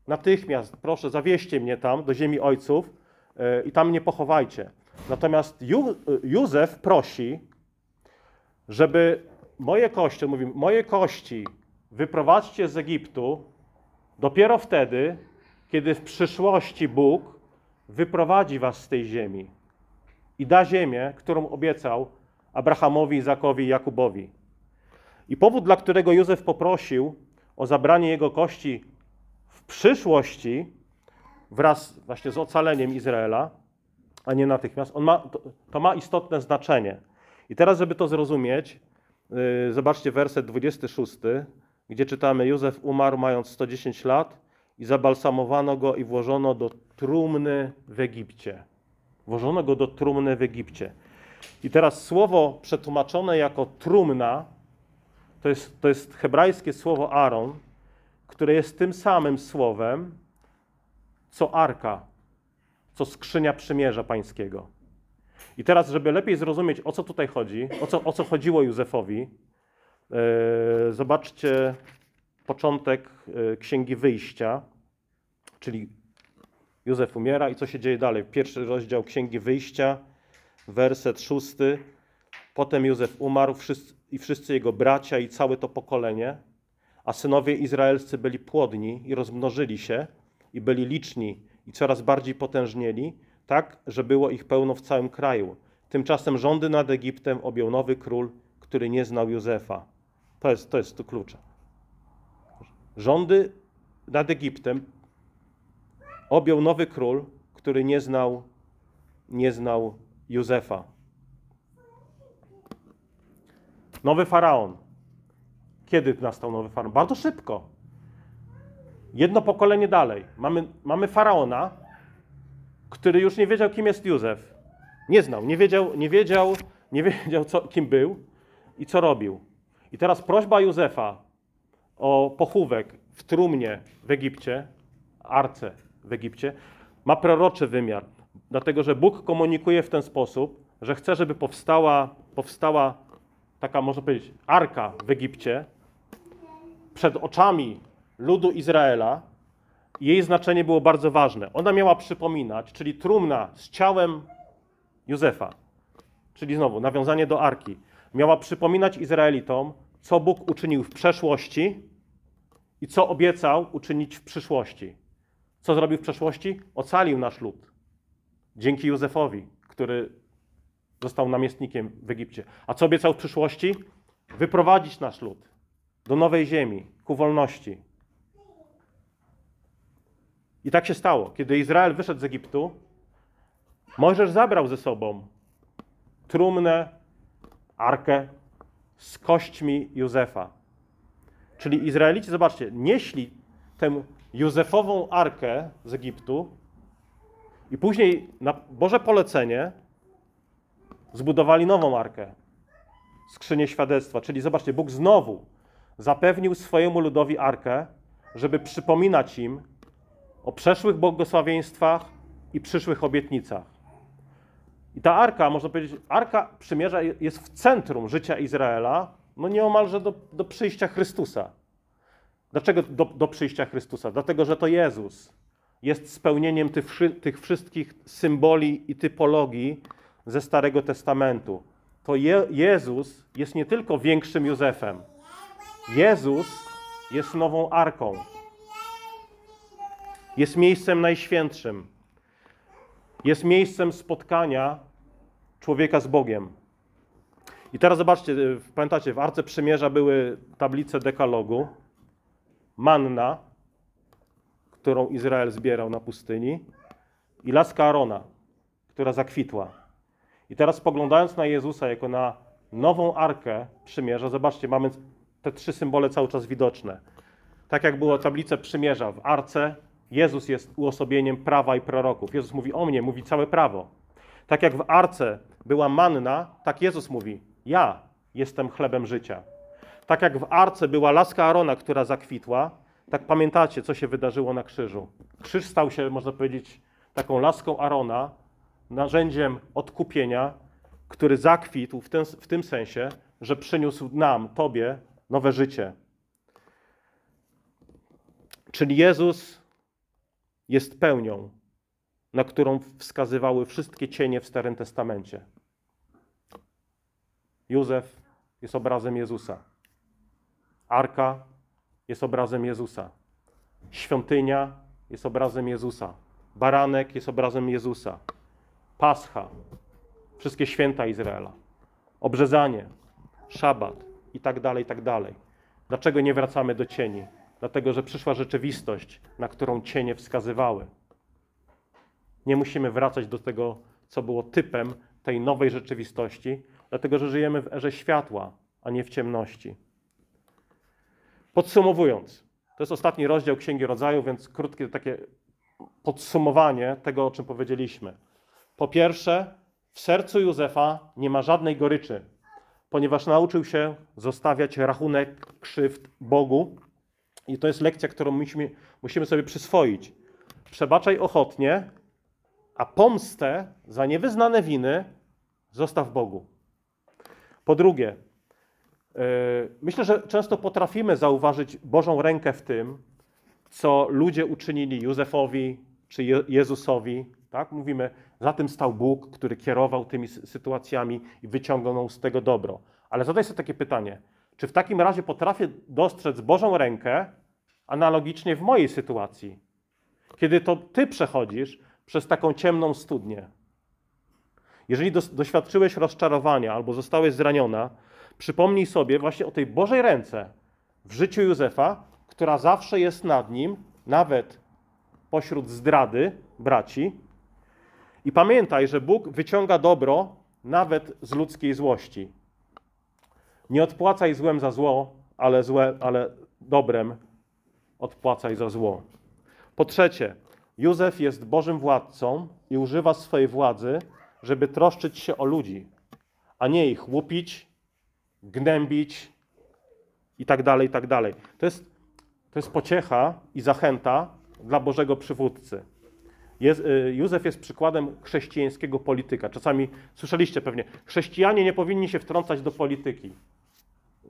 natychmiast proszę zawieźcie mnie tam do ziemi ojców i tam mnie pochowajcie. Natomiast Józef prosi, żeby moje kości, on mówi, moje kości wyprowadźcie z Egiptu dopiero wtedy, kiedy w przyszłości Bóg wyprowadzi was z tej ziemi i da ziemię, którą obiecał Abrahamowi, Izakowi i Jakubowi. I powód, dla którego Józef poprosił o zabranie jego kości w przyszłości wraz właśnie z ocaleniem Izraela, a nie natychmiast, on ma, to, to ma istotne znaczenie. I teraz, żeby to zrozumieć, yy, zobaczcie werset 26, gdzie czytamy: Józef umarł mając 110 lat i zabalsamowano go i włożono do trumny w Egipcie. Włożono go do trumny w Egipcie. I teraz słowo przetłumaczone jako trumna to jest, to jest hebrajskie słowo Aaron, które jest tym samym słowem, co arka, co skrzynia przymierza pańskiego. I teraz, żeby lepiej zrozumieć, o co tutaj chodzi, o co, o co chodziło Józefowi, yy, zobaczcie początek yy, Księgi Wyjścia, czyli Józef umiera i co się dzieje dalej. Pierwszy rozdział Księgi Wyjścia, werset szósty. Potem Józef umarł wszyscy, i wszyscy jego bracia i całe to pokolenie, a synowie izraelscy byli płodni i rozmnożyli się i byli liczni i coraz bardziej potężnieli, tak, że było ich pełno w całym kraju. Tymczasem rządy nad Egiptem objął nowy król, który nie znał Józefa. To jest, to jest tu klucz. Rządy nad Egiptem objął nowy król, który nie znał, nie znał Józefa. Nowy faraon. Kiedy nastał nowy faraon? Bardzo szybko. Jedno pokolenie dalej. Mamy, mamy faraona, który już nie wiedział, kim jest Józef. Nie znał, nie wiedział, nie wiedział, nie wiedział co, kim był i co robił. I teraz prośba Józefa o pochówek w trumnie w Egipcie, arce w Egipcie, ma proroczy wymiar. Dlatego, że Bóg komunikuje w ten sposób, że chce, żeby powstała, powstała taka, można powiedzieć, arka w Egipcie przed oczami ludu Izraela. Jej znaczenie było bardzo ważne. Ona miała przypominać, czyli trumna z ciałem Józefa, czyli znowu nawiązanie do arki, miała przypominać Izraelitom, co Bóg uczynił w przeszłości i co obiecał uczynić w przyszłości. Co zrobił w przeszłości? Ocalił nasz lud. Dzięki Józefowi, który został namiestnikiem w Egipcie. A co obiecał w przyszłości? Wyprowadzić nasz lud do nowej ziemi, ku wolności. I tak się stało. Kiedy Izrael wyszedł z Egiptu, Mojżesz zabrał ze sobą trumnę, arkę z kośćmi Józefa. Czyli Izraelici, zobaczcie, nieśli tę Józefową arkę z Egiptu i później na Boże polecenie zbudowali nową arkę, skrzynię świadectwa. Czyli zobaczcie, Bóg znowu zapewnił swojemu ludowi arkę, żeby przypominać im o przeszłych błogosławieństwach i przyszłych obietnicach. I ta arka, można powiedzieć, arka przymierza jest w centrum życia Izraela, no nieomalże do, do przyjścia Chrystusa. Dlaczego do, do przyjścia Chrystusa? Dlatego, że to Jezus jest spełnieniem tych, tych wszystkich symboli i typologii ze Starego Testamentu. To Je, Jezus jest nie tylko większym Józefem. Jezus jest nową arką. Jest miejscem najświętszym. Jest miejscem spotkania człowieka z Bogiem. I teraz zobaczcie, pamiętacie, w Arce Przymierza były tablice dekalogu, manna, którą Izrael zbierał na pustyni i laska Arona, która zakwitła. I teraz spoglądając na Jezusa jako na nową Arkę Przymierza, zobaczcie, mamy te trzy symbole cały czas widoczne. Tak jak było tablice Przymierza w Arce, Jezus jest uosobieniem prawa i proroków. Jezus mówi o mnie, mówi całe prawo. Tak jak w Arce była manna, tak Jezus mówi: Ja jestem chlebem życia. Tak jak w Arce była laska Arona, która zakwitła, tak pamiętacie, co się wydarzyło na krzyżu. Krzyż stał się, można powiedzieć, taką laską Arona, narzędziem odkupienia, który zakwitł w w tym sensie, że przyniósł nam, Tobie, nowe życie. Czyli Jezus jest pełnią, na którą wskazywały wszystkie cienie w Starym Testamencie. Józef jest obrazem Jezusa. Arka jest obrazem Jezusa. Świątynia jest obrazem Jezusa. Baranek jest obrazem Jezusa. Pascha, wszystkie święta Izraela, obrzezanie, szabat i tak dalej, i tak dalej. Dlaczego nie wracamy do cieni? Dlatego, że przyszła rzeczywistość, na którą cienie wskazywały. Nie musimy wracać do tego, co było typem tej nowej rzeczywistości, dlatego że żyjemy w erze światła, a nie w ciemności. Podsumowując, to jest ostatni rozdział Księgi Rodzaju, więc krótkie takie podsumowanie tego, o czym powiedzieliśmy. Po pierwsze, w sercu Józefa nie ma żadnej goryczy, ponieważ nauczył się zostawiać rachunek krzywd Bogu. I to jest lekcja, którą musimy, musimy sobie przyswoić. Przebaczaj ochotnie, a pomstę za niewyznane winy zostaw Bogu. Po drugie, yy, myślę, że często potrafimy zauważyć Bożą rękę w tym, co ludzie uczynili Józefowi czy Je- Jezusowi. Tak? Mówimy, za tym stał Bóg, który kierował tymi sy- sytuacjami i wyciągnął z tego dobro. Ale zadaj sobie takie pytanie: czy w takim razie potrafię dostrzec Bożą rękę analogicznie w mojej sytuacji? Kiedy to ty przechodzisz przez taką ciemną studnię. Jeżeli doświadczyłeś rozczarowania albo zostałeś zraniona, przypomnij sobie właśnie o tej Bożej ręce w życiu Józefa, która zawsze jest nad nim, nawet pośród zdrady braci. I pamiętaj, że Bóg wyciąga dobro nawet z ludzkiej złości. Nie odpłacaj złem za zło, ale, złe, ale dobrem odpłacaj za zło. Po trzecie, Józef jest Bożym władcą i używa swojej władzy, żeby troszczyć się o ludzi, a nie ich łupić, gnębić i tak dalej, i tak dalej. To jest, to jest pociecha i zachęta dla Bożego przywódcy. Jest, y, Józef jest przykładem chrześcijańskiego polityka. Czasami słyszeliście pewnie, chrześcijanie nie powinni się wtrącać do polityki.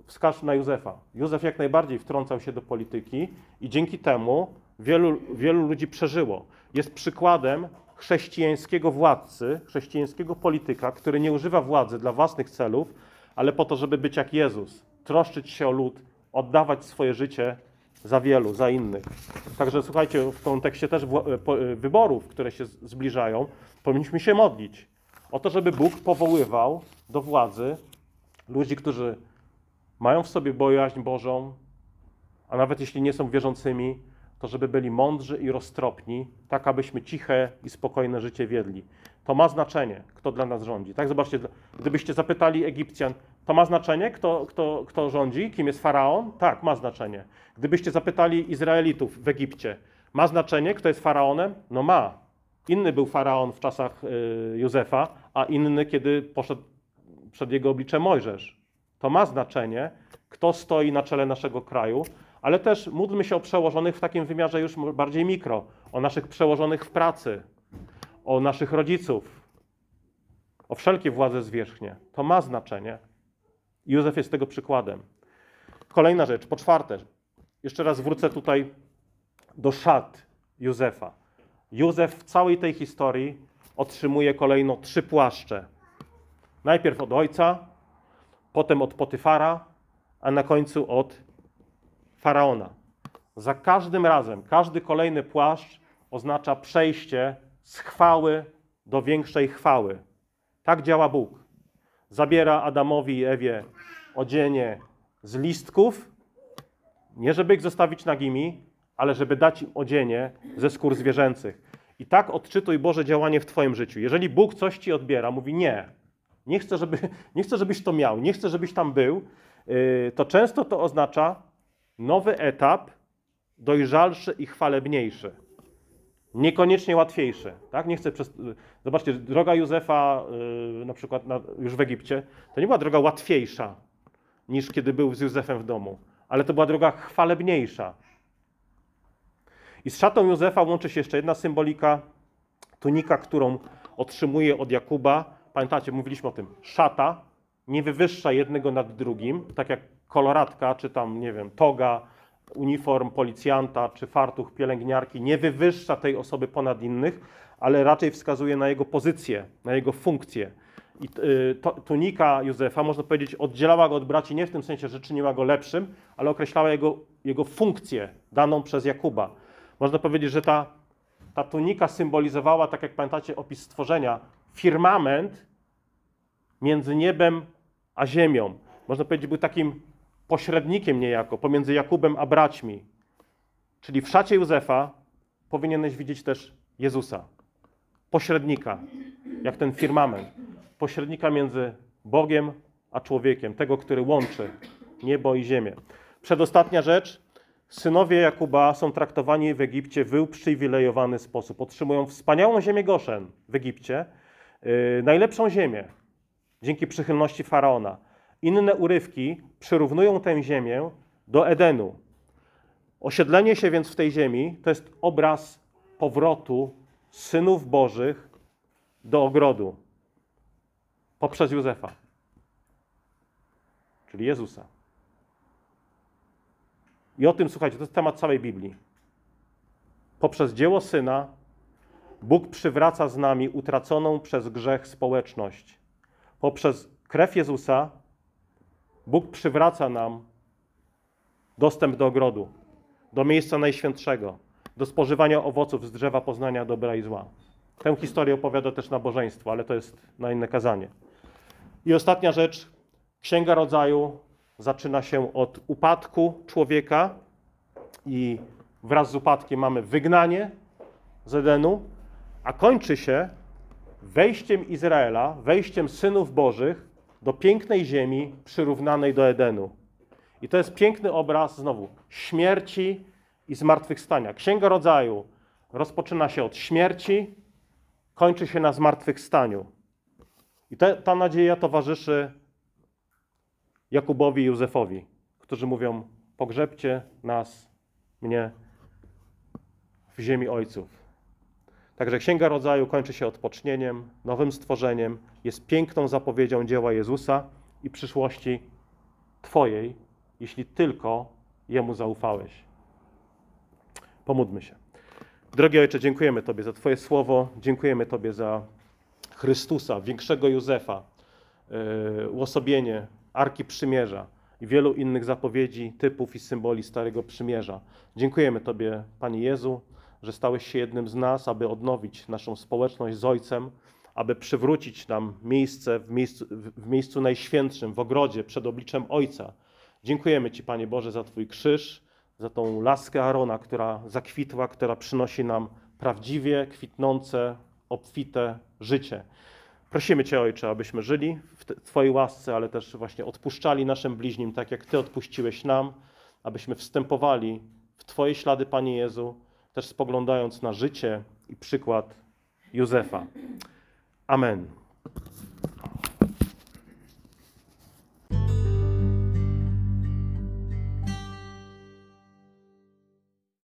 Wskaż na Józefa. Józef jak najbardziej wtrącał się do polityki i dzięki temu wielu, wielu ludzi przeżyło. Jest przykładem chrześcijańskiego władcy, chrześcijańskiego polityka, który nie używa władzy dla własnych celów, ale po to, żeby być jak Jezus, troszczyć się o lud, oddawać swoje życie za wielu, za innych. Także słuchajcie, w kontekście też wyborów, które się zbliżają, powinniśmy się modlić o to, żeby Bóg powoływał do władzy ludzi, którzy mają w sobie bojaźń Bożą, a nawet jeśli nie są wierzącymi, to żeby byli mądrzy i roztropni, tak abyśmy ciche i spokojne życie wiedli. To ma znaczenie, kto dla nas rządzi. Tak, zobaczcie, gdybyście zapytali Egipcjan, to ma znaczenie, kto, kto, kto rządzi, kim jest faraon? Tak, ma znaczenie. Gdybyście zapytali Izraelitów w Egipcie, ma znaczenie, kto jest faraonem? No ma. Inny był faraon w czasach y, Józefa, a inny, kiedy poszedł przed jego oblicze Mojżesz. To ma znaczenie, kto stoi na czele naszego kraju, ale też módlmy się o przełożonych w takim wymiarze już bardziej mikro, o naszych przełożonych w pracy, o naszych rodziców, o wszelkie władze zwierzchnie. To ma znaczenie. Józef jest tego przykładem. Kolejna rzecz, po czwarte, jeszcze raz wrócę tutaj do szat Józefa. Józef w całej tej historii otrzymuje kolejno trzy płaszcze. Najpierw od ojca, potem od Potyfara, a na końcu od faraona. Za każdym razem, każdy kolejny płaszcz oznacza przejście z chwały do większej chwały. Tak działa Bóg. Zabiera Adamowi i Ewie odzienie z listków, nie żeby ich zostawić nagimi, ale żeby dać im odzienie ze skór zwierzęcych. I tak odczytuj Boże działanie w Twoim życiu. Jeżeli Bóg coś Ci odbiera, mówi nie, nie chcę, żeby, nie chcę żebyś to miał, nie chcę, żebyś tam był, yy, to często to oznacza nowy etap, dojrzalszy i chwalebniejszy. Niekoniecznie łatwiejszy. Tak? Nie chcę przez... Zobaczcie, droga Józefa, yy, na przykład na, już w Egipcie, to nie była droga łatwiejsza niż kiedy był z Józefem w domu, ale to była droga chwalebniejsza. I z szatą Józefa łączy się jeszcze jedna symbolika, tunika, którą otrzymuje od Jakuba. Pamiętacie, mówiliśmy o tym. Szata nie wywyższa jednego nad drugim, tak jak koloratka, czy tam, nie wiem, toga, uniform policjanta, czy fartuch pielęgniarki nie wywyższa tej osoby ponad innych, ale raczej wskazuje na jego pozycję, na jego funkcję. I y, tunika Józefa, można powiedzieć, oddzielała go od braci nie w tym sensie, że czyniła go lepszym, ale określała jego, jego funkcję daną przez Jakuba. Można powiedzieć, że ta, ta tunika symbolizowała, tak jak pamiętacie opis stworzenia, firmament między niebem a ziemią. Można powiedzieć, był takim pośrednikiem niejako pomiędzy Jakubem a braćmi. Czyli w szacie Józefa powinieneś widzieć też Jezusa, pośrednika, jak ten firmament, pośrednika między Bogiem a człowiekiem, tego, który łączy niebo i ziemię. Przedostatnia rzecz. Synowie Jakuba są traktowani w Egipcie w uprzywilejowany sposób. Otrzymują wspaniałą ziemię Goszen w Egipcie, najlepszą ziemię dzięki przychylności faraona. Inne urywki przyrównują tę ziemię do Edenu. Osiedlenie się więc w tej ziemi to jest obraz powrotu synów Bożych do ogrodu poprzez Józefa, czyli Jezusa. I o tym słuchajcie, to jest temat całej Biblii. Poprzez dzieło syna Bóg przywraca z nami utraconą przez grzech społeczność. Poprzez krew Jezusa Bóg przywraca nam dostęp do ogrodu, do miejsca najświętszego, do spożywania owoców z drzewa poznania dobra i zła. Tę historię opowiada też nabożeństwo, ale to jest na inne kazanie. I ostatnia rzecz, Księga Rodzaju zaczyna się od upadku człowieka i wraz z upadkiem mamy wygnanie z Edenu, a kończy się wejściem Izraela, wejściem synów Bożych do pięknej ziemi przyrównanej do Edenu. I to jest piękny obraz znowu śmierci i zmartwychwstania. Księga Rodzaju rozpoczyna się od śmierci, kończy się na zmartwychwstaniu. I te, ta nadzieja towarzyszy Jakubowi i Józefowi, którzy mówią: Pogrzebcie nas, mnie w ziemi ojców. Także Księga Rodzaju kończy się odpocznieniem, nowym stworzeniem, jest piękną zapowiedzią dzieła Jezusa i przyszłości Twojej, jeśli tylko Jemu zaufałeś. Pomódmy się. Drogi Ojcze, dziękujemy Tobie za Twoje słowo, dziękujemy Tobie za Chrystusa, większego Józefa, yy, uosobienie Arki Przymierza i wielu innych zapowiedzi, typów i symboli Starego Przymierza. Dziękujemy Tobie, Panie Jezu, że stałeś się jednym z nas, aby odnowić naszą społeczność z Ojcem, aby przywrócić nam miejsce w miejscu, w miejscu najświętszym, w ogrodzie, przed obliczem Ojca. Dziękujemy Ci, Panie Boże, za Twój krzyż, za tą laskę Arona, która zakwitła, która przynosi nam prawdziwie kwitnące, obfite życie. Prosimy Cię, Ojcze, abyśmy żyli w Twojej łasce, ale też właśnie odpuszczali naszym bliźnim, tak jak Ty odpuściłeś nam, abyśmy wstępowali w Twoje ślady, Panie Jezu, też spoglądając na życie i przykład Józefa. Amen.